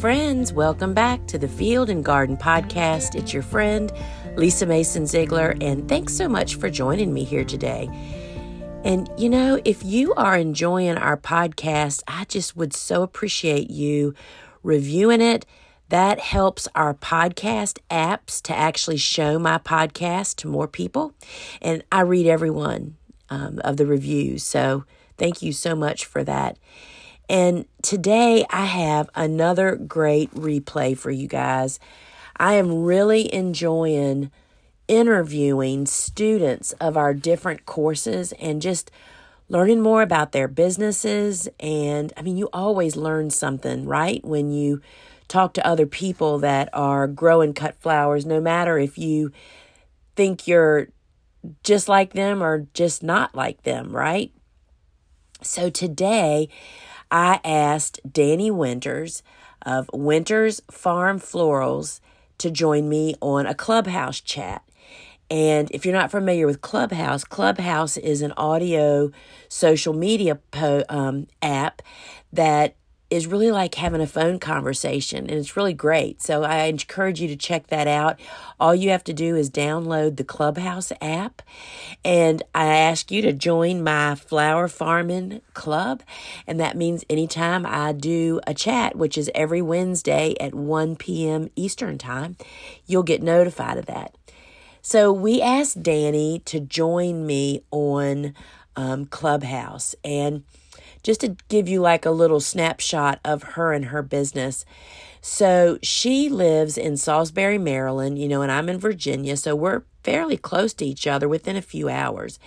friends. Welcome back to the Field and Garden Podcast. It's your friend, Lisa Mason Ziegler, and thanks so much for joining me here today. And you know, if you are enjoying our podcast, I just would so appreciate you reviewing it. That helps our podcast apps to actually show my podcast to more people. And I read every one um, of the reviews. So thank you so much for that. And today I have another great replay for you guys. I am really enjoying interviewing students of our different courses and just learning more about their businesses. And I mean, you always learn something, right? When you talk to other people that are growing cut flowers, no matter if you think you're just like them or just not like them, right? So today, I asked Danny Winters of Winters Farm Florals to join me on a Clubhouse chat. And if you're not familiar with Clubhouse, Clubhouse is an audio social media po- um, app that is really like having a phone conversation and it's really great. So I encourage you to check that out. All you have to do is download the Clubhouse app and I ask you to join my flower farming club. And that means anytime I do a chat, which is every Wednesday at 1 p.m. Eastern Time, you'll get notified of that. So we asked Danny to join me on um, Clubhouse and just to give you like a little snapshot of her and her business. So she lives in Salisbury, Maryland, you know, and I'm in Virginia. So we're fairly close to each other within a few hours.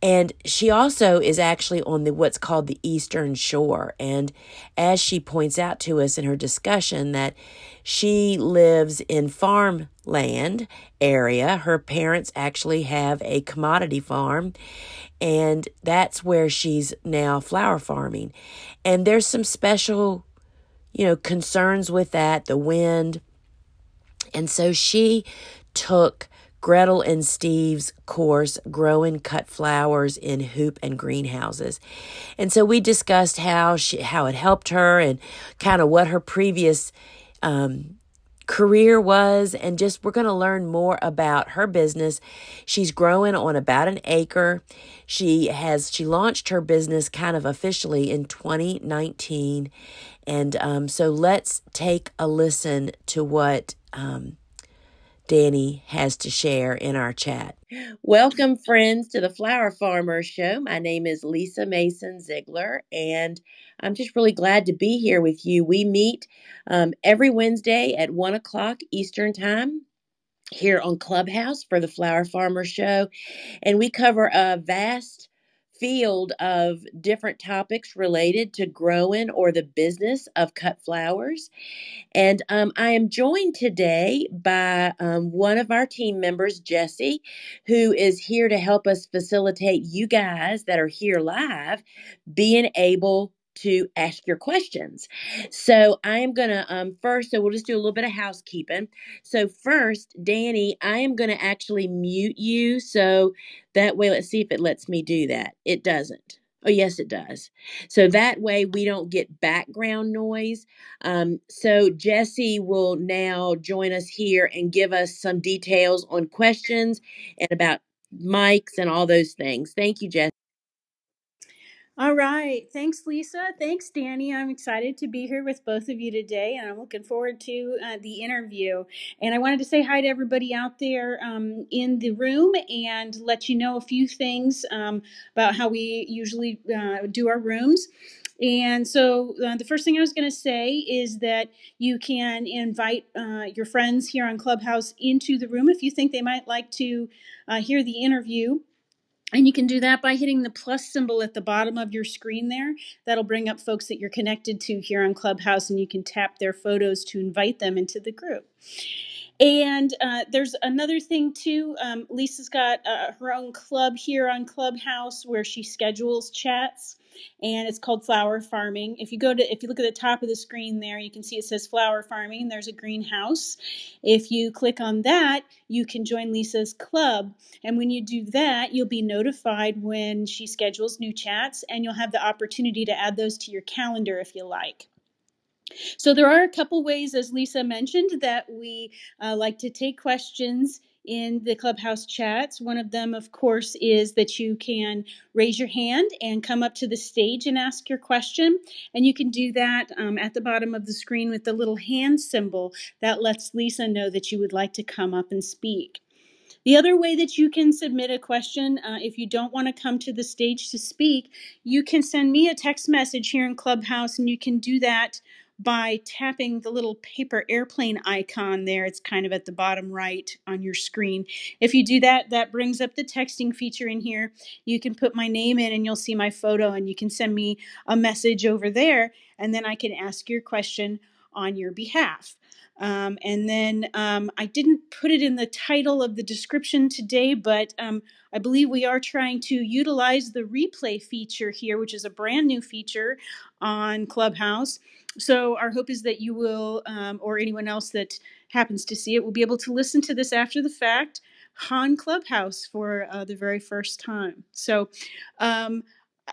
And she also is actually on the what's called the Eastern Shore. And as she points out to us in her discussion that she lives in farmland area. Her parents actually have a commodity farm and that's where she's now flower farming. And there's some special, you know, concerns with that, the wind. And so she took Gretel and Steve's course, Growing Cut Flowers in Hoop and Greenhouses. And so we discussed how she, how it helped her and kind of what her previous um, career was and just we're going to learn more about her business. She's growing on about an acre. She has she launched her business kind of officially in 2019 and um, so let's take a listen to what um, Danny has to share in our chat. Welcome, friends, to the Flower Farmer Show. My name is Lisa Mason Ziegler, and I'm just really glad to be here with you. We meet um, every Wednesday at 1 o'clock Eastern Time here on Clubhouse for the Flower Farmer Show, and we cover a vast field of different topics related to growing or the business of cut flowers. And um, I am joined today by um, one of our team members, Jesse, who is here to help us facilitate you guys that are here live being able to ask your questions. So I am going to um, first, so we'll just do a little bit of housekeeping. So first, Danny, I am going to actually mute you. So that way, let's see if it lets me do that. It doesn't. Oh, yes, it does. So that way we don't get background noise. Um, so Jesse will now join us here and give us some details on questions and about mics and all those things. Thank you, Jesse. All right. Thanks, Lisa. Thanks, Danny. I'm excited to be here with both of you today, and I'm looking forward to uh, the interview. And I wanted to say hi to everybody out there um, in the room and let you know a few things um, about how we usually uh, do our rooms. And so, uh, the first thing I was going to say is that you can invite uh, your friends here on Clubhouse into the room if you think they might like to uh, hear the interview. And you can do that by hitting the plus symbol at the bottom of your screen there. That'll bring up folks that you're connected to here on Clubhouse, and you can tap their photos to invite them into the group. And uh, there's another thing too. Um, Lisa's got uh, her own club here on Clubhouse where she schedules chats, and it's called Flower Farming. If you go to, if you look at the top of the screen there, you can see it says Flower Farming. There's a greenhouse. If you click on that, you can join Lisa's club. And when you do that, you'll be notified when she schedules new chats, and you'll have the opportunity to add those to your calendar if you like. So there are a couple ways, as Lisa mentioned, that we uh, like to take questions in the clubhouse chats. One of them, of course, is that you can raise your hand and come up to the stage and ask your question. And you can do that um, at the bottom of the screen with the little hand symbol that lets Lisa know that you would like to come up and speak. The other way that you can submit a question, uh, if you don't want to come to the stage to speak, you can send me a text message here in Clubhouse, and you can do that by tapping the little paper airplane icon there. It's kind of at the bottom right on your screen. If you do that, that brings up the texting feature in here. You can put my name in, and you'll see my photo, and you can send me a message over there, and then I can ask your question on your behalf. Um, and then um, I didn't put it in the title of the description today, but um, I believe we are trying to utilize the replay feature here, which is a brand new feature on Clubhouse. So our hope is that you will, um, or anyone else that happens to see it, will be able to listen to this after the fact on Clubhouse for uh, the very first time. So um,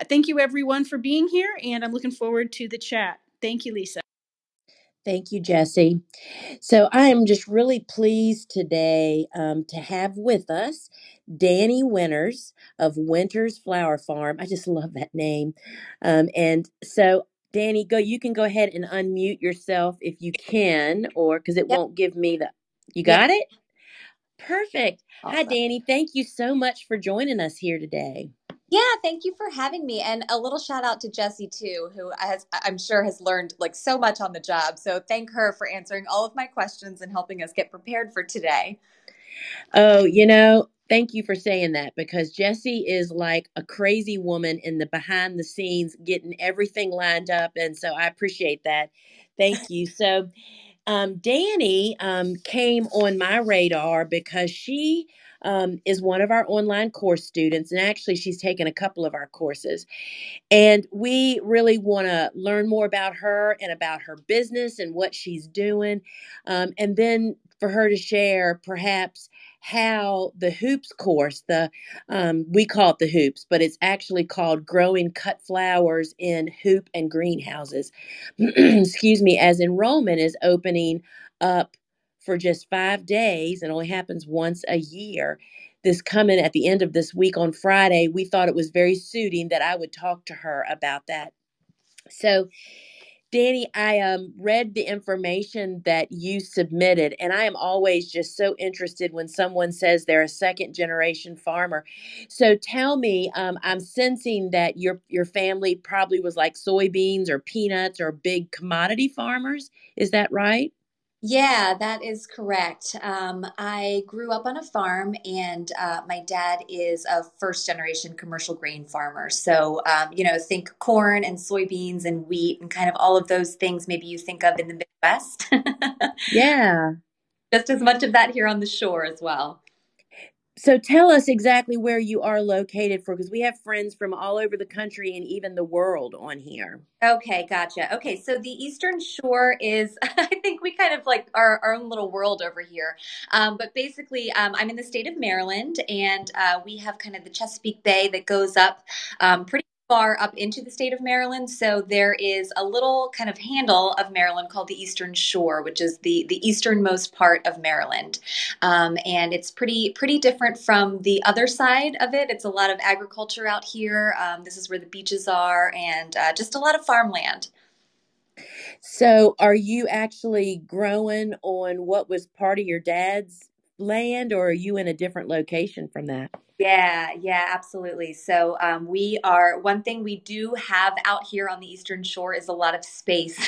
thank you everyone for being here, and I'm looking forward to the chat. Thank you, Lisa. Thank you, Jesse. So I am just really pleased today um, to have with us Danny Winters of Winters Flower Farm. I just love that name. Um, and so, Danny, go. You can go ahead and unmute yourself if you can, or because it Yep. won't give me the. You Yeah. got it. Perfect. Hi, Awesome. Danny. Thank you so much for joining us here today. Yeah, thank you for having me. And a little shout out to Jesse too, who has I'm sure has learned like so much on the job. So thank her for answering all of my questions and helping us get prepared for today. Oh, you know, thank you for saying that because Jesse is like a crazy woman in the behind the scenes getting everything lined up. And so I appreciate that. Thank you. So, um, Danny um, came on my radar because she um, is one of our online course students. And actually, she's taken a couple of our courses. And we really want to learn more about her and about her business and what she's doing. Um, and then for her to share perhaps how the hoops course the um, we call it the hoops but it's actually called growing cut flowers in hoop and greenhouses excuse me as enrollment is opening up for just five days and only happens once a year this coming at the end of this week on Friday, we thought it was very suiting that I would talk to her about that. So, Danny, I um, read the information that you submitted, and I am always just so interested when someone says they're a second generation farmer. So, tell me, um, I'm sensing that your your family probably was like soybeans or peanuts or big commodity farmers. Is that right? Yeah, that is correct. Um, I grew up on a farm, and uh, my dad is a first generation commercial grain farmer. So, um, you know, think corn and soybeans and wheat and kind of all of those things maybe you think of in the Midwest. Yeah. Just as much of that here on the shore as well. So tell us exactly where you are located for because we have friends from all over the country and even the world on here. Okay, gotcha. Okay, so the Eastern Shore is, I think we kind of like our, our own little world over here. Um, but basically, um, I'm in the state of Maryland, and uh, we have kind of the Chesapeake Bay that goes up um, pretty far up into the state of Maryland. So there is a little kind of handle of Maryland called the Eastern Shore, which is the the easternmost part of Maryland, um, and it's pretty pretty different from the other side of it. It's a lot of agriculture out here. Um, this is where the beaches are, and uh, just a lot of farmland. So are you actually growing on what was part of your dad's land or are you in a different location from that? Yeah, yeah, absolutely. So um, we are one thing we do have out here on the Eastern Shore is a lot of space.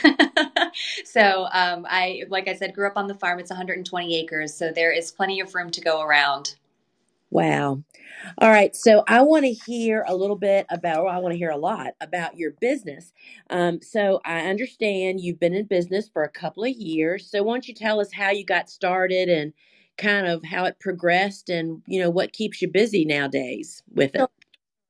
so um, I, like I said, grew up on the farm. It's 120 acres, so there is plenty of room to go around. Wow. All right. So I want to hear a little bit about, or I want to hear a lot about your business. Um, so I understand you've been in business for a couple of years. So why don't you tell us how you got started and kind of how it progressed and, you know, what keeps you busy nowadays with it?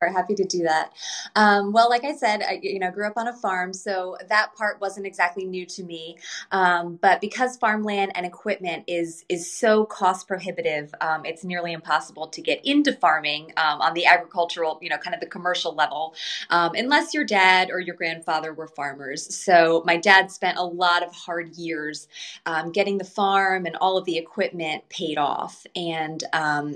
Happy to do that. Um, well, like I said, I you know grew up on a farm, so that part wasn't exactly new to me. Um, but because farmland and equipment is is so cost prohibitive, um, it's nearly impossible to get into farming um, on the agricultural, you know, kind of the commercial level, um, unless your dad or your grandfather were farmers. So my dad spent a lot of hard years um, getting the farm and all of the equipment paid off. And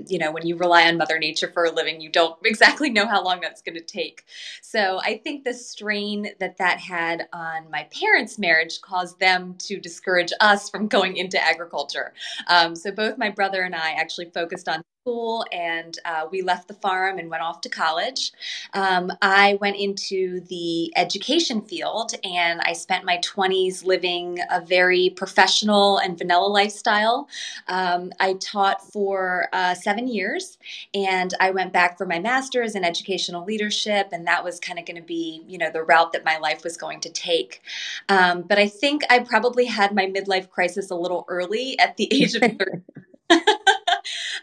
you know, when you rely on Mother Nature for a living, you don't exactly know how long that's going to take. So I think the strain that that had on my parents' marriage caused them to discourage us from going into agriculture. Um, so both my brother and I actually focused on school and uh, we left the farm and went off to college. Um, I went into the education field and I spent my 20s living a very professional and vanilla lifestyle. Um, I taught for uh, seven years and I went back for my master's in educational leadership, and that was kind of going to be, you know, the route that my life was going to take. Um, but I think I probably had my midlife crisis a little early at the age of 30.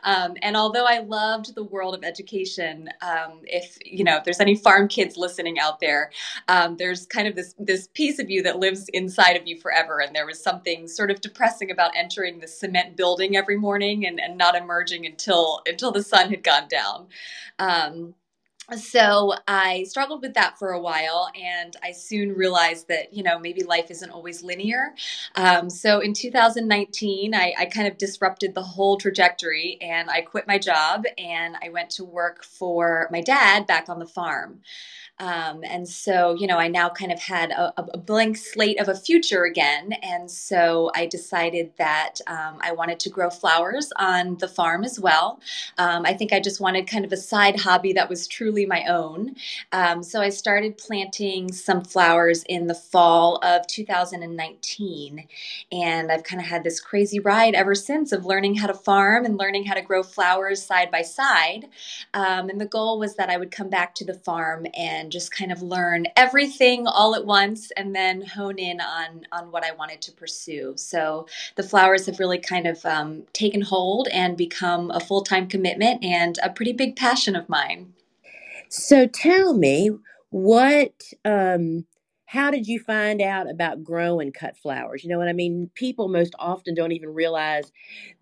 um, and although I loved the world of education, um, if you know if there's any farm kids listening out there, um, there's kind of this this piece of you that lives inside of you forever. And there was something sort of depressing about entering the cement building every morning and, and not emerging until until the sun had gone down. So I struggled with that for a while, and I soon realized that you know maybe life isn't always linear. Um, so in 2019, I, I, kind of disrupted the whole trajectory, and I quit my job and I went to work for my dad back on the farm. Um, and so, you know, I now kind of had a, a, blank slate of a future again. And so I decided that um, I wanted to grow flowers on the farm as well. Um, I think I just wanted kind of a side hobby that was truly my own. Um, so I started planting some flowers in the fall of 2019. And I've kind of had this crazy ride ever since of learning how to farm and learning how to grow flowers side by side. Um, and the goal was that I would come back to the farm and just kind of learn everything all at once and then hone in on on what I wanted to pursue. So the flowers have really kind of um, taken hold and become a full time commitment and a pretty big passion of mine. So tell me what um how did you find out about growing cut flowers? You know what I mean? People most often don't even realize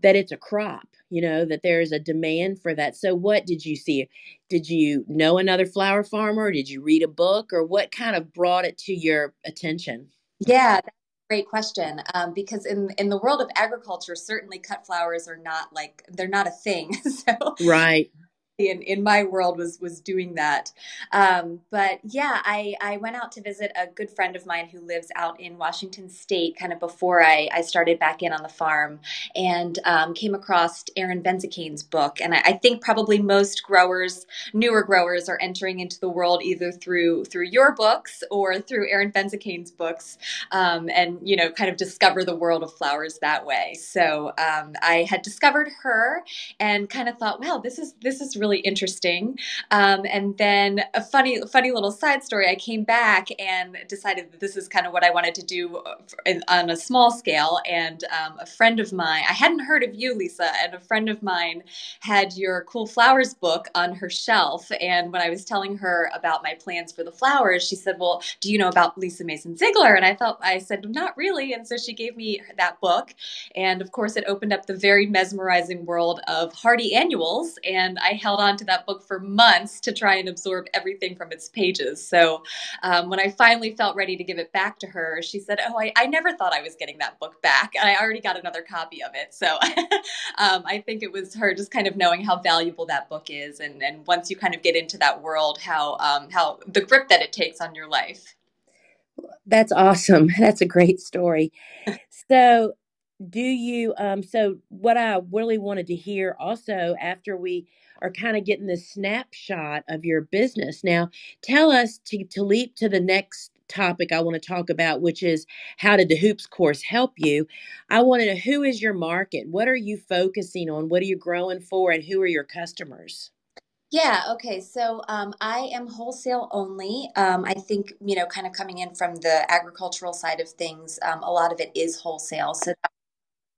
that it's a crop, you know, that there's a demand for that. So, what did you see? Did you know another flower farmer? Did you read a book? Or what kind of brought it to your attention? Yeah, great question. Um, because in, in the world of agriculture, certainly cut flowers are not like, they're not a thing. so, right in, in my world was was doing that. Um, but yeah, I, I went out to visit a good friend of mine who lives out in Washington State, kind of before I, I started back in on the farm, and um, came across Erin Benzakein's book. And I, I, think probably most growers, newer growers, are entering into the world either through through your books or through Erin Benzakein's books, um, and you know, kind of discover the world of flowers that way. So um, I had discovered her and kind of thought, wow, this is this is really really interesting. Um, and then a funny, funny little side story. I came back and decided that this is kind of what I wanted to do uh, on a small scale. And um, a friend of mine, I hadn't heard of you, Lisa, and a friend of mine had your Cool Flowers book on her shelf. And when I was telling her about my plans for the flowers, she said, "Well, do you know about Lisa Mason Ziegler?" And I thought I said, "Not really." And so she gave me that book, and of course, it opened up the very mesmerizing world of hardy annuals. And I held held on to that book for months to try and absorb everything from its pages. So um, when I finally felt ready to give it back to her, she said, Oh, I, I never thought I was getting that book back. And I already got another copy of it. So um, I think it was her just kind of knowing how valuable that book is. And, and once you kind of get into that world, how, um, how the grip that it takes on your life. That's awesome. That's a great story. So, do you um so what I really wanted to hear also after we are kind of getting this snapshot of your business. Now, tell us to, to leap to the next topic I want to talk about, which is how did the hoops course help you? I want to know who is your market? What are you focusing on? What are you growing for? And who are your customers? Yeah, okay. So um, I am wholesale only. Um, I think, you know, kind of coming in from the agricultural side of things, um, a lot of it is wholesale. So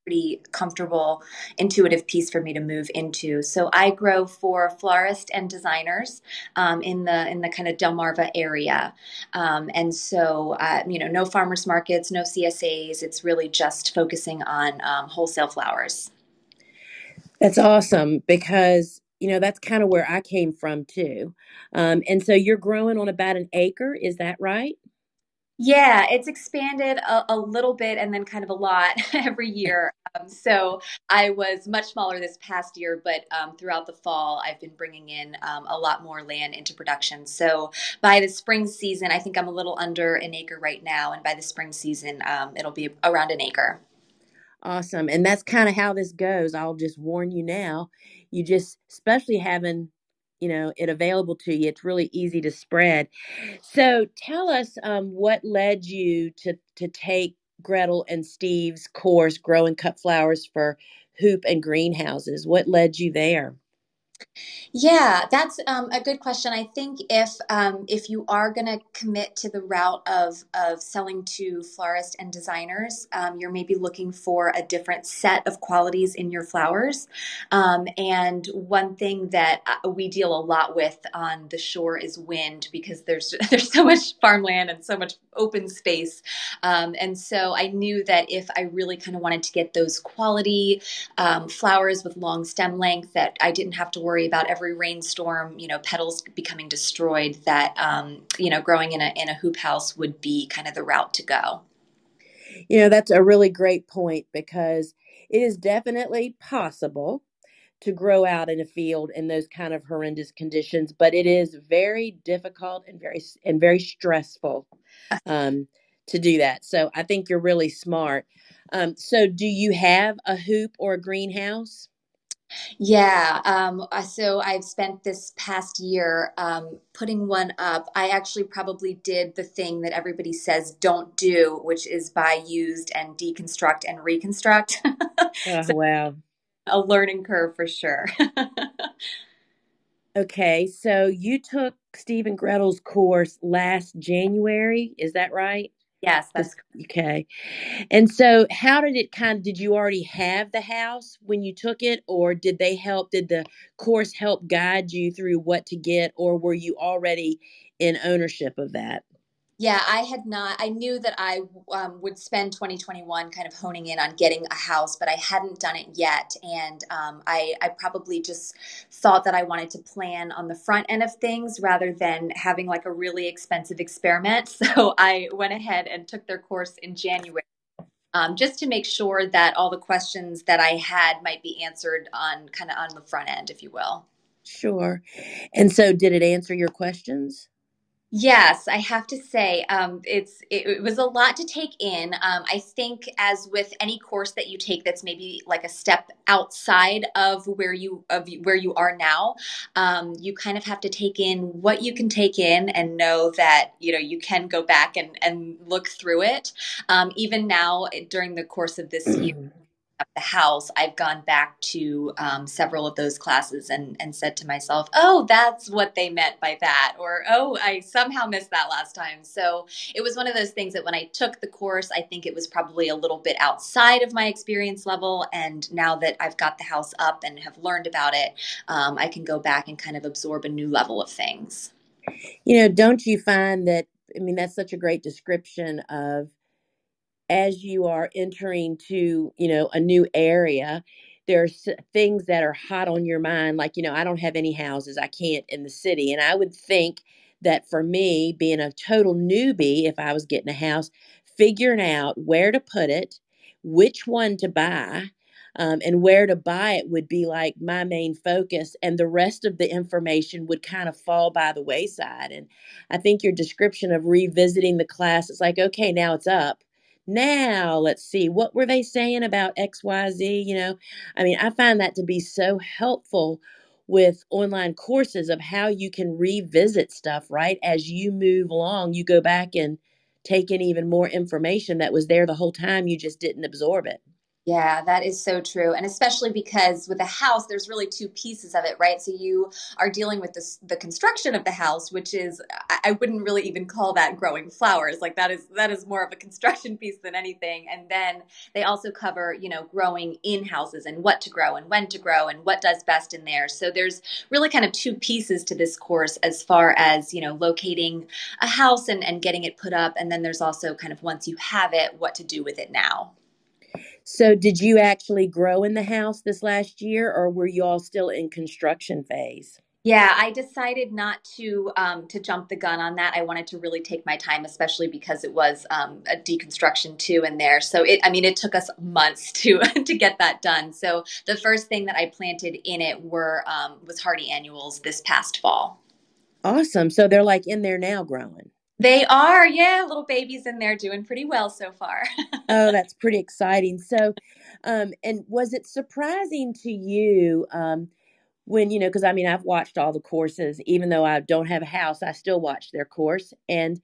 pretty comfortable, intuitive piece for me to move into. So I grow for florists and designers um, in the in the kind of Delmarva area, um, and so uh, you know, no farmers markets, no CSAs. It's really just focusing on um, wholesale flowers. That's awesome because you know that's kind of where I came from too. Um, and so you're growing on about an acre, is that right? Yeah, it's expanded a, a, little bit and then kind of a lot every year. Um, so I was much smaller this past year, but um, throughout the fall, I've been bringing in um, a lot more land into production. So by the spring season, I think I'm a little under an acre right now, and by the spring season, um, it'll be around an acre. Awesome. And that's kind of how this goes. I'll just warn you now. You just, especially having you know it available to you it's really easy to spread. So tell us um, what led you to to take gretel and steve's course growing cut flowers for hoop and greenhouses. What led you there yeah, that's um, a good question. I think if um, if you are going to commit to the route of of selling to florists and designers, um, you're maybe looking for a different set of qualities in your flowers. Um, and one thing that uh, we deal a lot with on the shore is wind because there's there's so much farmland and so much open space. Um, and so I knew that if I really kind of wanted to get those quality um, flowers with long stem length, that I didn't have to worry about every rainstorm, you know, petals becoming destroyed. That um, you know, growing in a in a hoop house would be kind of the route to go. You know, that's a really great point because it is definitely possible to grow out in a field in those kind of horrendous conditions, but it is very difficult and very and very stressful um, to do that. So I think you're really smart. Um, so do you have a hoop or a greenhouse? Yeah. Um, so I've spent this past year um, putting one up. I actually probably did the thing that everybody says don't do, which is buy used and deconstruct and reconstruct. oh, so wow. A learning curve for sure. okay. So you took Steve and Gretel's course last January. Is that right? Yes, that's okay. And so, how did it kind of? Did you already have the house when you took it, or did they help? Did the course help guide you through what to get, or were you already in ownership of that? Yeah, I had not. I knew that I um, would spend 2021 kind of honing in on getting a house, but I hadn't done it yet. And um, I, I probably just thought that I wanted to plan on the front end of things rather than having like a really expensive experiment. So I went ahead and took their course in January. Um, just to make sure that all the questions that I had might be answered on kind of on the front end, if you will. Sure. And so, did it answer your questions? Yes, I have to say, um, it's it, it, was a lot to take in. Um, I think, as with any course that you take, that's maybe like a step outside of where you of where you are now. Um, you kind of have to take in what you can take in and know that you know you can go back and and look through it. Um, even now, during the course of this year, the house, I've gone back to um, several of those classes and, and said to myself, oh, that's what they meant by that. Or, oh, I somehow missed that last time. So it was one of those things that when I took the course, I think it was probably a little bit outside of my experience level. And now that I've got the house up and have learned about it, um, I can go back and kind of absorb a new level of things. You know, don't you find that? I mean, that's such a great description of as you are entering to you know a new area there's things that are hot on your mind like you know i don't have any houses i can't in the city. And i would think that for me being a total newbie if i was getting a house figuring out where to put it which one to buy um, and where to buy it would be like my main focus and the rest of the information would kind of fall by the wayside. And i think your description of revisiting the class it's like okay now it's up now let's see what were they saying about xyz you know? I mean i find that to be so helpful with online courses of how you can revisit stuff right? As you move along you go back and take in even more information that was there the whole time you just didn't absorb it Yeah, that is so true. And especially because with a house, there's really two pieces of it, right? So you are dealing with this, the construction of the house, which is, I wouldn't really even call that growing flowers. Like that is, that is more of a construction piece than anything. And then they also cover, you know, growing in houses and what to grow and when to grow and what does best in there. So there's really kind of two pieces to this course as far as, you know, locating a house and, and getting it put up. And then there's also kind of once you have it, what to do with it now. So, did you actually grow in the house this last year, or were you all still in construction phase? Yeah, I decided not to um, to jump the gun on that. I wanted to really take my time, especially because it was um, a deconstruction too in there. So it, I mean, it took us months to to get that done. So the first thing that I planted in it were um, was hardy annuals this past fall. Awesome. So they're like in there now growing. They are, yeah, little babies in there doing pretty well so far. oh, that's pretty exciting. So, um, and was it surprising to you um, when, you know, because I mean, I've watched all the courses, even though I don't have a house, I still watch their course. And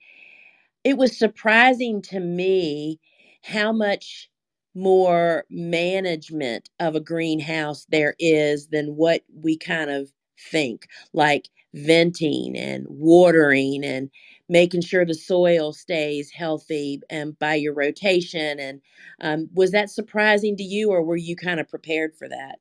it was surprising to me how much more management of a greenhouse there is than what we kind of think, like venting and watering and making sure the soil stays healthy and um, by your rotation. And um, was that surprising to you, or were you kind of prepared for that?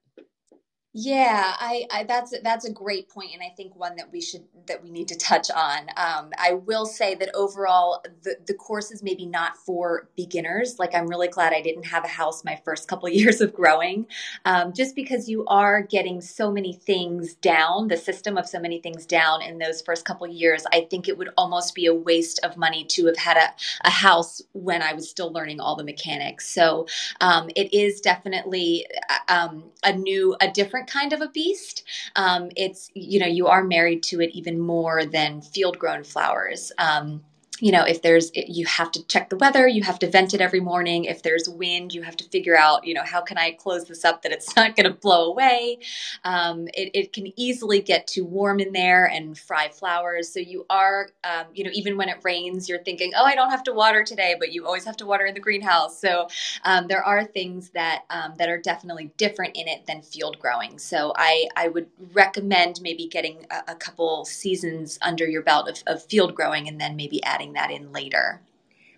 Yeah, I, I, that's that's a great point, and I think one that we should that we need to touch on. Um, I will say that overall, the the course is maybe not for beginners. Like I'm really glad I didn't have a house my first couple years of growing, um, just because you are getting so many things down, the system of so many things down in those first couple years. I think it would almost be a waste of money to have had a, a house when I was still learning all the mechanics. So um, it is definitely uh, um, a new, a different different kind of a beast. Um, it's, you know, you are married to it even more than field grown flowers. Um, you know, if there's, you have to check the weather, you have to vent it every morning. If there's wind, you have to figure out, you know, how can I close this up that it's not going to blow away? Um, it, it, can easily get too warm in there and fry flowers. So you are, um, you know, even when it rains, you're thinking, oh, I don't have to water today, but you always have to water in the greenhouse. So um, there are things that um, that are definitely different in it than field growing. So I, I would recommend maybe getting a, a couple seasons under your belt of, of field growing and then maybe adding that in later.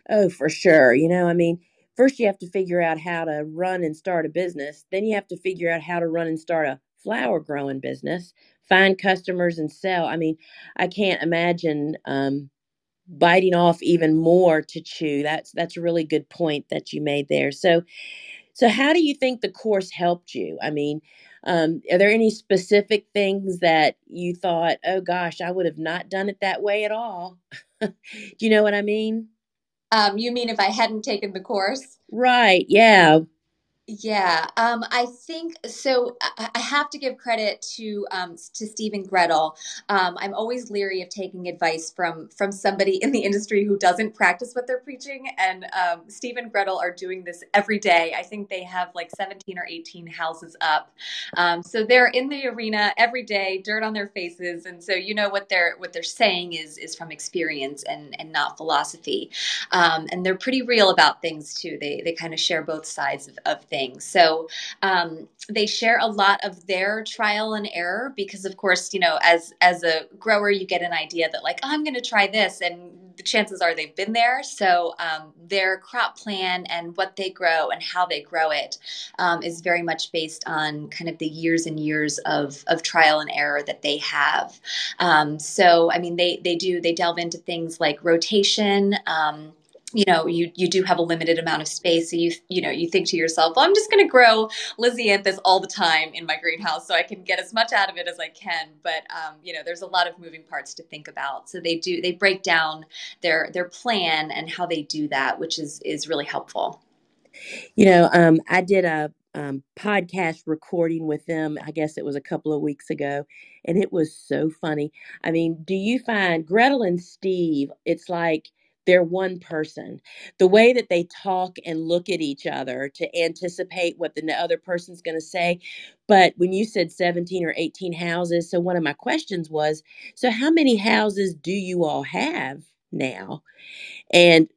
Oh, for sure. You know, I mean, first you have to figure out how to run and start a business. Then you have to figure out how to run and start a flower growing business, find customers and sell. I mean, I can't imagine um, biting off even more to chew. That's that's a really good point that you made there. So, so how do you think the course helped you? I mean, um, are there any specific things that you thought, oh gosh, I would have not done it that way at all? Do you know what I mean? Um, you mean if I hadn't taken the course? Right. Yeah. Yeah, um, I think so. I have to give credit to um, to Steve and Gretel. Um, I'm always leery of taking advice from from somebody in the industry who doesn't practice what they're preaching. And um, Steve and Gretel are doing this every day. I think they have like 17 or 18 houses up, um, so they're in the arena every day, dirt on their faces, and so you know what they're what they're saying is is from experience and and not philosophy. Um, and they're pretty real about things too. They they kind of share both sides of, of things So um, they share a lot of their trial and error because, of course, you know, as as a grower, you get an idea that like oh, I'm going to try this, and the chances are they've been there. So um, their crop plan and what they grow and how they grow it um, is very much based on kind of the years and years of of trial and error that they have. Um, so I mean, they they do they delve into things like rotation. Um, you know you you do have a limited amount of space so you you know you think to yourself well i'm just going to grow lisianthus all the time in my greenhouse so i can get as much out of it as i can. But um, you know there's a lot of moving parts to think about. So they do they break down their their plan and how they do that which is is really helpful. You know um, i did a um, podcast recording with them i guess it was a couple of weeks ago and it was so funny. I mean do you find gretel and steve it's like they're one person. The way that they talk and look at each other to anticipate what the other person's going to say. But when you said 17 or 18 houses, so one of my questions was so how many houses do you all have now? And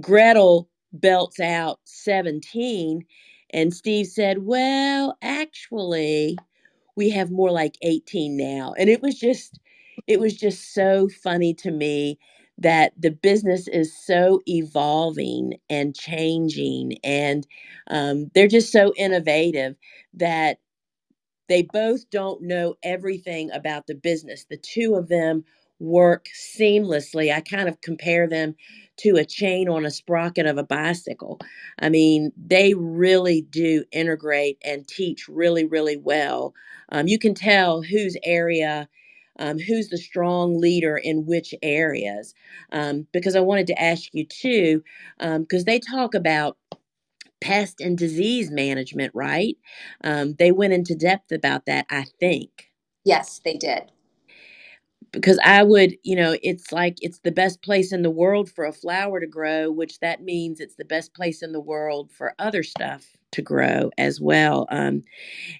Gretel belts out 17 And Steve said, Well, actually, we have more like 18 now. And it was just, it was just so funny to me that the business is so evolving and changing and um, they're just so innovative that they both don't know everything about the business. The two of them work seamlessly. I kind of compare them to a chain on a sprocket of a bicycle. I mean, they really do integrate and teach really, really well. Um, you can tell whose area. Um, who's the strong leader in which areas? Um, because I wanted to ask you too, because um, they talk about pest and disease management, right? Um, they went into depth about that, I think. Yes, they did. Because I would, you know, it's like it's the best place in the world for a flower to grow, which that means it's the best place in the world for other stuff to grow as well. Um,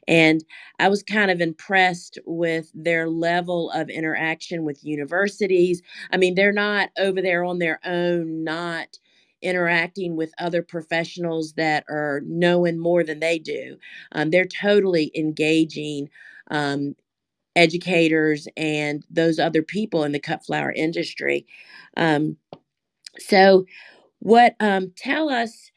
and I was kind of impressed with their level of interaction with universities. I mean, they're not over there on their own, not interacting with other professionals that are knowing more than they do. Um, they're totally engaging um, educators and those other people in the cut flower industry. Um, so, what um, tell us?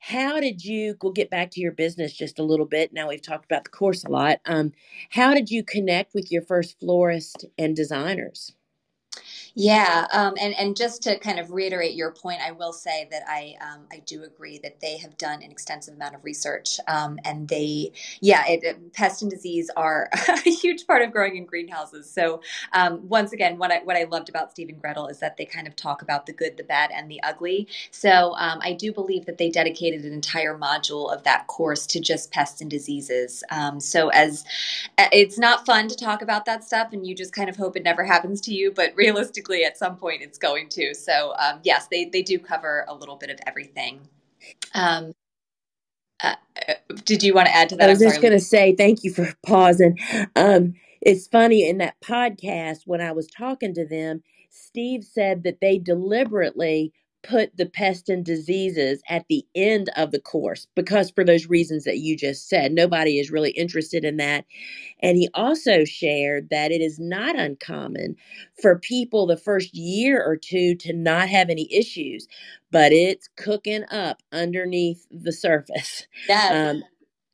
How did you? We'll get back to your business just a little bit. Now we've talked about the course a lot. Um, how did you connect with your first florist and designers? Yeah, um, and and just to kind of reiterate your point, I will say that I um, I do agree that they have done an extensive amount of research, um, and they yeah, it, it, pest and disease are a huge part of growing in greenhouses. So um, once again, what I what I loved about Steve and Gretel is that they kind of talk about the good, the bad, and the ugly. So um, I do believe that they dedicated an entire module of that course to just pests and diseases. Um, so as it's not fun to talk about that stuff, and you just kind of hope it never happens to you, but realistically at some point it's going to. So um, yes, they they do cover a little bit of everything. Um, uh, uh did you want to add to that? I was just going to say thank you for pausing. Um, it's funny in that podcast when I was talking to them, Steve said that they deliberately put the pest and diseases at the end of the course because for those reasons that you just said nobody is really interested in that and he also shared that it is not uncommon for people the first year or two to not have any issues but it's cooking up underneath the surface yes. Um,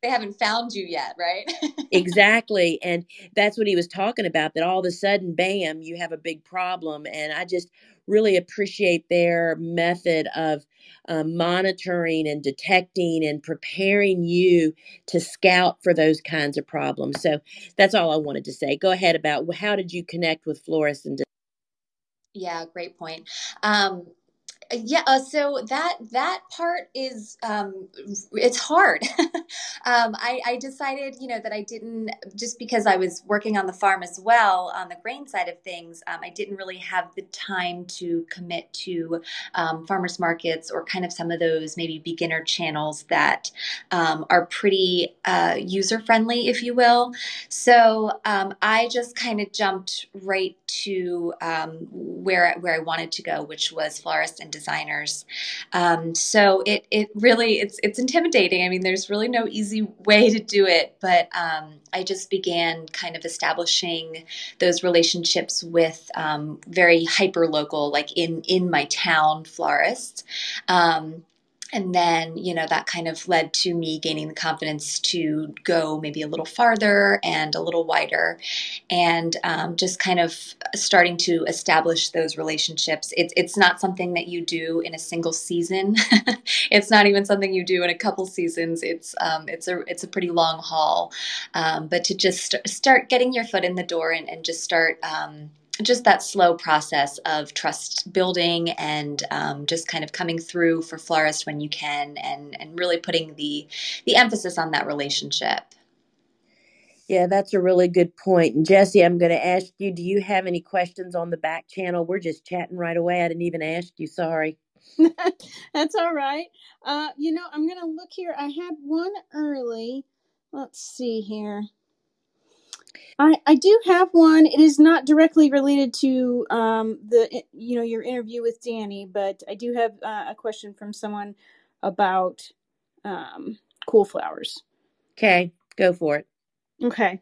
they haven't found you yet, right? exactly. And that's what he was talking about that all of a sudden, bam, you have a big problem. And I just really appreciate their method of um, monitoring and detecting and preparing you to scout for those kinds of problems. So that's all I wanted to say. Go ahead about how did you connect with florists and yeah, great point. Um, yeah uh, so that that part is um it's hard. Um I, I decided you know that i didn't just because i was working on the farm as well on the grain side of things um, i didn't really have the time to commit to um, farmers markets or kind of some of those maybe beginner channels that um, are pretty uh, user friendly if you will. So um, i just kind of jumped right to where where i wanted to go which was florist and designers. Um, so it it really it's it's intimidating. I mean, there's really no easy way to do it, but um, I just began kind of establishing those relationships with um, very hyper local, like in in my town florists. And then you know that kind of led to me gaining the confidence to go maybe a little farther and a little wider. And um, just kind of starting to establish those relationships. It's, it's not something that you do in a single season. It's not even something you do in a couple seasons. It's um, it's a it's a pretty long haul. Um, but to just start getting your foot in the door and, and just start um, just that slow process of trust building and um, just kind of coming through for florist when you can and and really putting the the emphasis on that relationship. Yeah that's a really good point. point and jesse i'm going to ask you do you have any questions on the back channel? We're just chatting right away. I didn't even ask you sorry. That's all right. Uh, you know i'm going to look here. I had one early. Let's see here I, I do have one. It is not directly related to um, the you know your interview with Danny, but I do have uh, a question from someone about um, cool flowers. Okay, go for it. Okay.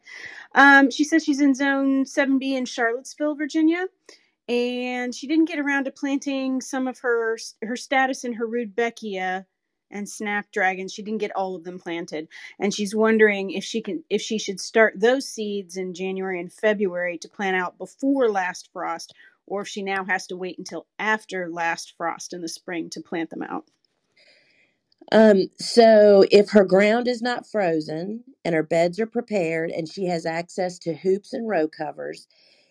Um, she says she's in zone 7B in Charlottesville, Virginia. And she didn't get around to planting some of her her statice and her rudbeckia and snapdragon. She didn't get all of them planted. And she's wondering if she can if she should start those seeds in January and February to plant out before last frost, or if she now has to wait until after last frost in the spring to plant them out. Um, so if her ground is not frozen and her beds are prepared and she has access to hoops and row covers,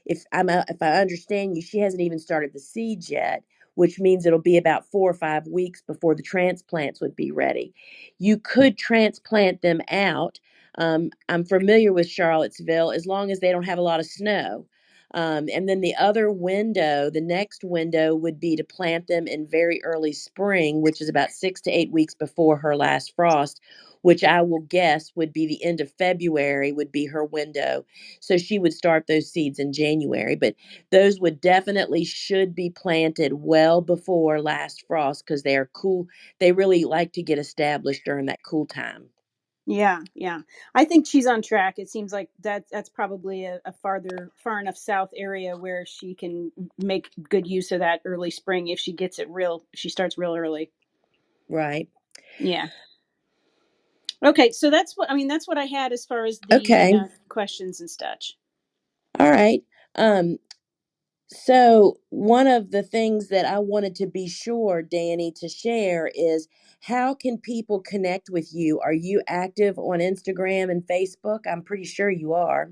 if I'm a, if I understand you, she hasn't even started the seeds yet, which means it'll be about four or five weeks before the transplants would be ready. You could transplant them out. Um, I'm familiar with Charlottesville as long as they don't have a lot of snow. Um, and then the other window, the next window would be to plant them in very early spring, which is about six to eight weeks before her last frost, which I will guess would be the end of February, would be her window. So she would start those seeds in January. But those would definitely should be planted well before last frost because they are cool. They really like to get established during that cool time. Yeah, yeah. I think she's on track. It seems like that that's probably a, a farther far enough south area where she can make good use of that early spring if she gets it real she starts real early. Right. Yeah. Okay, so that's what I mean that's what I had as far as the Okay. uh, questions and such. All right. Um, so one of the things that I wanted to be sure, Danny, to share is how can people connect with you? Are you active on Instagram and Facebook? I'm pretty sure you are.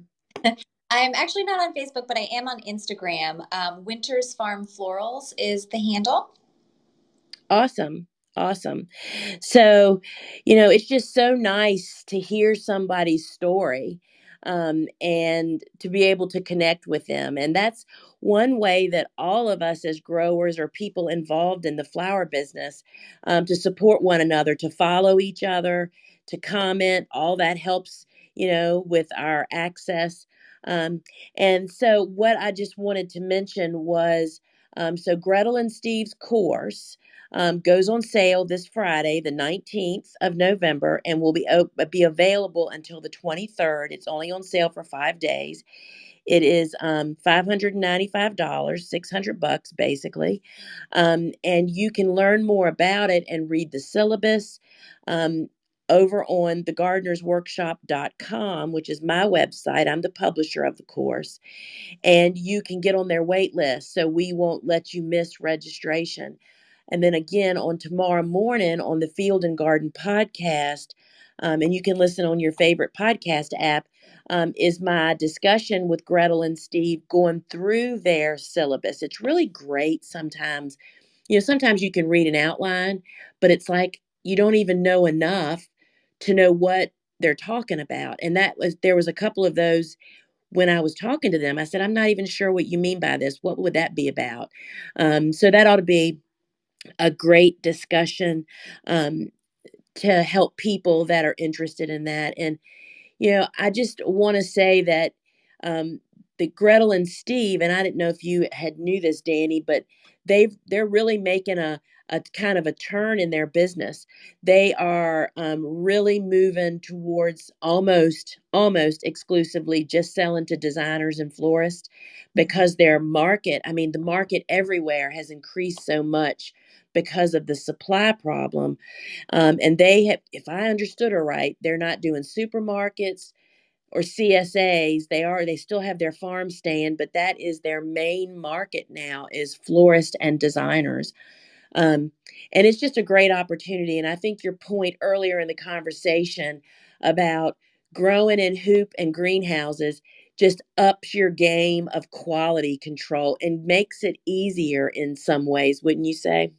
I'm actually not on Facebook, but I am on Instagram. Um, Winters Farm Florals is the handle. Awesome. Awesome. So, you know, it's just so nice to hear somebody's story um, and to be able to connect with them. And that's one way that all of us as growers or people involved in the flower business um, to support one another, to follow each other, to comment, all that helps, you know, with our access. Um, and so, what I just wanted to mention was um, so Gretel and Steve's course um, goes on sale this Friday, the 19th of November, and will be op- be available until the 23rd. It's only on sale for five days. It is um, $595, 600 bucks basically. Um, and you can learn more about it and read the syllabus um, over on thegardenersworkshop.com, which is my website. I'm the publisher of the course. And you can get on their wait list so we won't let you miss registration. And then again on tomorrow morning on the Field and Garden podcast, um, and you can listen on your favorite podcast app, um, is my discussion with Gretel and Steve going through their syllabus. It's really great sometimes. You know, sometimes you can read an outline, but it's like you don't even know enough to know what they're talking about. And that was, there was a couple of those when I was talking to them. I said, I'm not even sure what you mean by this. What would that be about? Um, so that ought to be a great discussion um, to help people that are interested in that. And, you know, I just want to say that um, the Gretel and Steve, and I didn't know if you had knew this, Danny, but they've they're really making a a kind of a turn in their business. They are um, really moving towards almost almost exclusively just selling to designers and florists because their market, I mean, the market everywhere has increased so much because of the supply problem. Um, and they have, if I understood her right, they're not doing supermarkets or CSAs. They are, they still have their farm stand, but that is their main market now is florists and designers. Um, and it's just a great opportunity. And I think your point earlier in the conversation about growing in hoop and greenhouses just ups your game of quality control and makes it easier in some ways, wouldn't you say?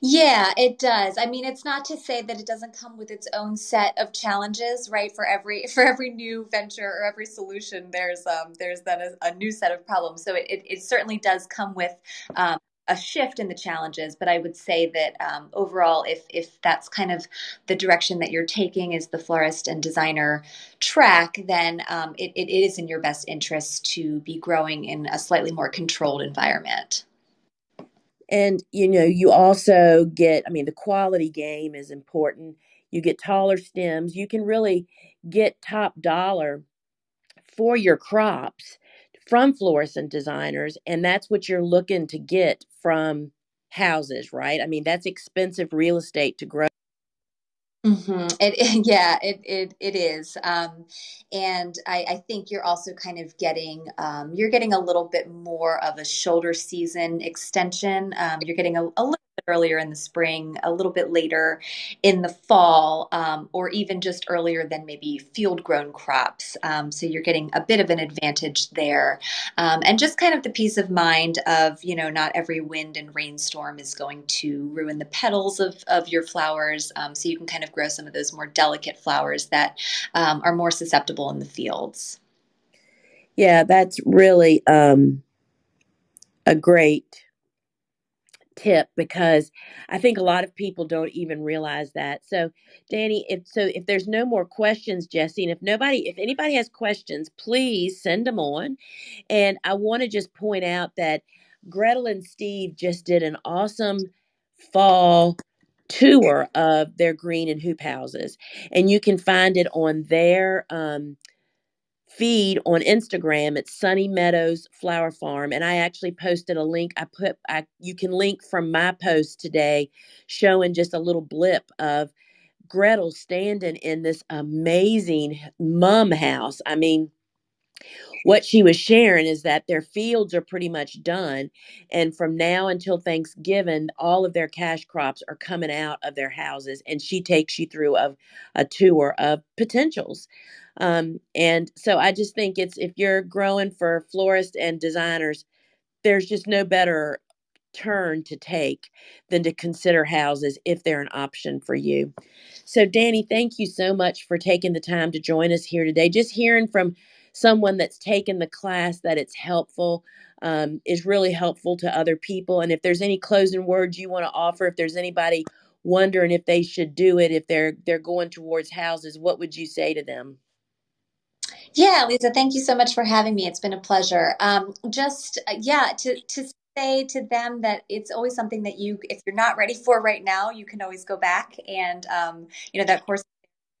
Yeah, it does. I mean, it's not to say that it doesn't come with its own set of challenges, right? For every for every new venture or every solution, there's um there's then a, a new set of problems. So it, it, it certainly does come with um, a shift in the challenges but i would say that um, overall if if that's kind of the direction that you're taking is the florist and designer track then um, it, it is in your best interest to be growing in a slightly more controlled environment and you know you also get i mean the quality game is important you get taller stems. You can really get top dollar for your crops from florists and designers. And that's what you're looking to get from houses, right? I mean, that's expensive real estate to grow. Mm-hmm. It, it, yeah, it, it, it is. Um, and I, I, think you're also kind of getting, um, you're getting a little bit more of a shoulder season extension. Um, you're getting a, a little earlier in the spring, a little bit later in the fall, um, or even just earlier than maybe field grown crops. Um, so you're getting a bit of an advantage there. Um, and just kind of the peace of mind of, you know, not every wind and rainstorm is going to ruin the petals of, of your flowers. Um, so you can kind of grow some of those more delicate flowers that um, are more susceptible in the fields. Yeah, that's really um, a great tip because I think a lot of people don't even realize that. So, Danny, if so, if there's no more questions, Jesse, and if nobody, if anybody has questions, please send them on. And I want to just point out that Gretel and Steve just did an awesome fall tour of their green and hoop houses, and you can find it on their um, feed on Instagram. It's Sunny Meadows Flower Farm, and I actually posted a link. I put I you can link from my post today, showing just a little blip of Gretel standing in this amazing mum house. I mean, what she was sharing is that their fields are pretty much done. And from now until Thanksgiving, all of their cash crops are coming out of their houses. And she takes you through a, a tour of potentials. Um, and so I just think it's if you're growing for florists and designers, there's just no better turn to take than to consider houses if they're an option for you. So, Danny, thank you so much for taking the time to join us here today. Just hearing from someone that's taken the class that it's helpful um, is really helpful to other people. And if there's any closing words you want to offer, if there's anybody wondering if they should do it, if they're they're going towards houses, what would you say to them? Yeah, Lisa, thank you so much for having me. It's been a pleasure. Um, just uh, yeah, to to say to them that it's always something that you, if you're not ready for right now, you can always go back and um, you know that course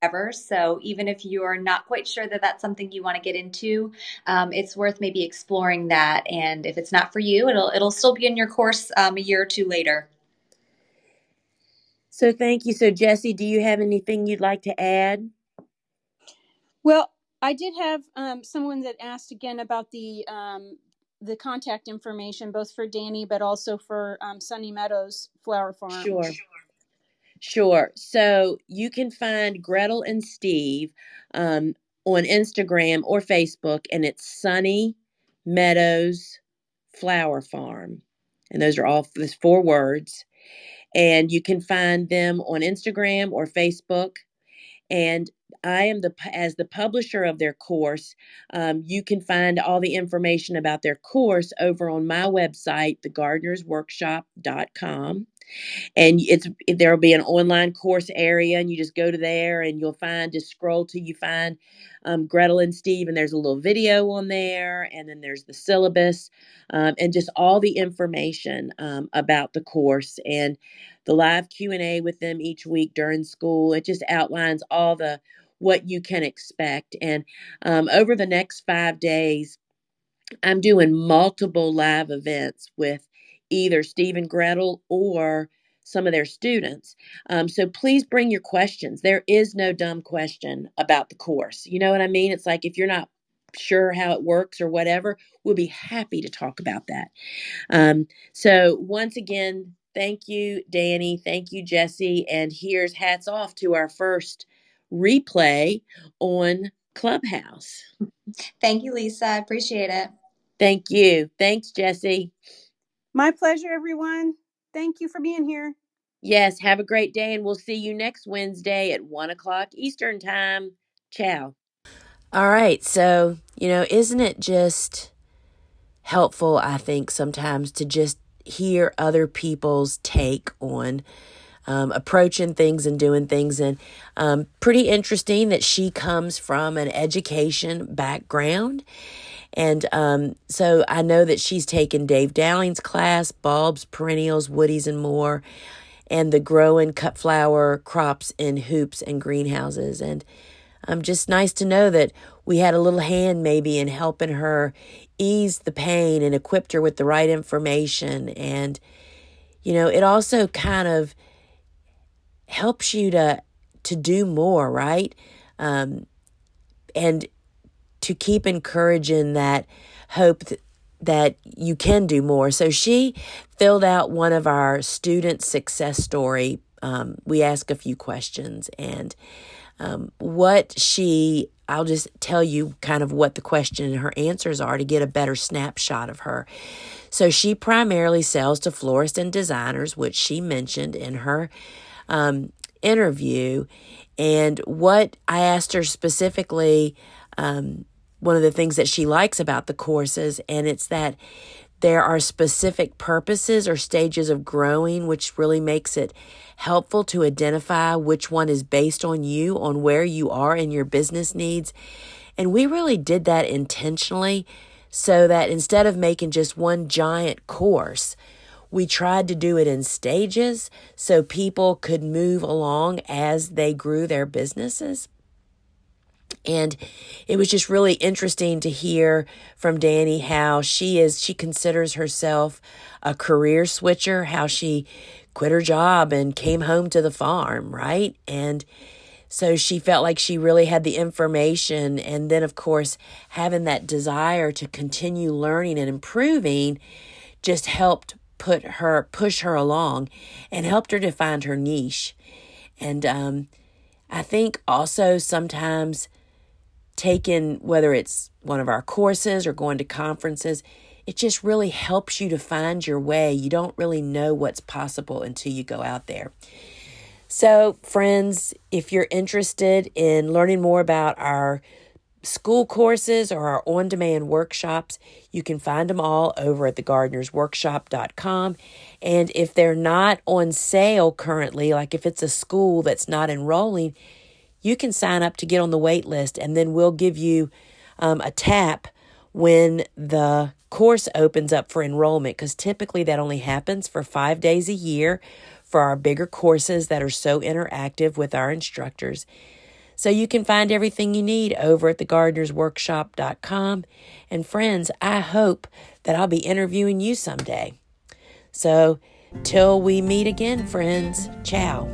ever. So even if you are not quite sure that that's something you want to get into, um, it's worth maybe exploring that. And if it's not for you, it'll it'll still be in your course um, a year or two later. So thank you. So Jesse, do you have anything you'd like to add? Well, I did have um, someone that asked again about the um, the contact information, both for Danny, but also for um, Sunny Meadows Flower Farm. Sure. Sure. So you can find Gretel and Steve um, on Instagram or Facebook, and it's Sunny Meadows Flower Farm. And those are all those four words. And you can find them on Instagram or Facebook. And I am the as the publisher of their course. Um, you can find all the information about their course over on my website, thegardenersworkshop.com and it's there'll be an online course area and you just go to there and you'll find just scroll till you find um, gretel and steve and there's a little video on there and then there's the syllabus um, and just all the information um, about the course and the live q&a with them each week during school it just outlines all the what you can expect and um, over the next five days i'm doing multiple live events with either Steve and Gretel or some of their students. Um, so please bring your questions. There is no dumb question about the course. You know what I mean? It's like if you're not sure how it works or whatever, we'll be happy to talk about that. Um, so once again, thank you, Danny. Thank you, Jesse. And here's hats off to our first replay on Clubhouse. Thank you, Lisa. I appreciate it. Thank you. Thanks, Jesse. My pleasure, everyone. Thank you for being here. Yes, have a great day, and we'll see you next Wednesday at 1 o'clock Eastern Time. Ciao. All right, so, you know, isn't it just helpful, I think, sometimes to just hear other people's take on um, approaching things and doing things. And um, pretty interesting that she comes from an education background and um, so I know that she's taken Dave Dowling's class, bulbs, perennials, woodies, and more. and the growing cut flower crops in hoops and greenhouses. And um, just nice to know that we had a little hand maybe in helping her ease the pain and equipped her with the right information. And, you know, it also kind of helps you to to do more, right? Um, and to keep encouraging that hope th- that you can do more. So she filled out one of our student success story. Um, we ask a few questions and um, what she, I'll just tell you kind of what the question and her answers are to get a better snapshot of her. So she primarily sells to florists and designers, which she mentioned in her um, interview. And what I asked her specifically, um, one of the things that she likes about the courses, and it's that there are specific purposes or stages of growing, which really makes it helpful to identify which one is based on you, on where you are in your business needs. And we really did that intentionally so that instead of making just one giant course, we tried to do it in stages so people could move along as they grew their businesses. And it was just really interesting to hear from Danny how she is, she considers herself a career switcher, how she quit her job and came home to the farm, right? And so she felt like she really had the information. And then, of course, having that desire to continue learning and improving just helped put her, push her along and helped her to find her niche. And um, I think also sometimes taking, whether it's one of our courses or going to conferences, it just really helps you to find your way. You don't really know what's possible until you go out there. So, friends, if you're interested in learning more about our school courses or our on demand workshops, you can find them all over at thegardenersworkshop.com. And if they're not on sale currently, like if it's a school that's not enrolling, you can sign up to get on the wait list, and then we'll give you um, a tap when the course opens up for enrollment because typically that only happens for five days a year for our bigger courses that are so interactive with our instructors. So you can find everything you need over at thegardenersworkshop.com. And friends, I hope that I'll be interviewing you someday. So till we meet again, friends, ciao.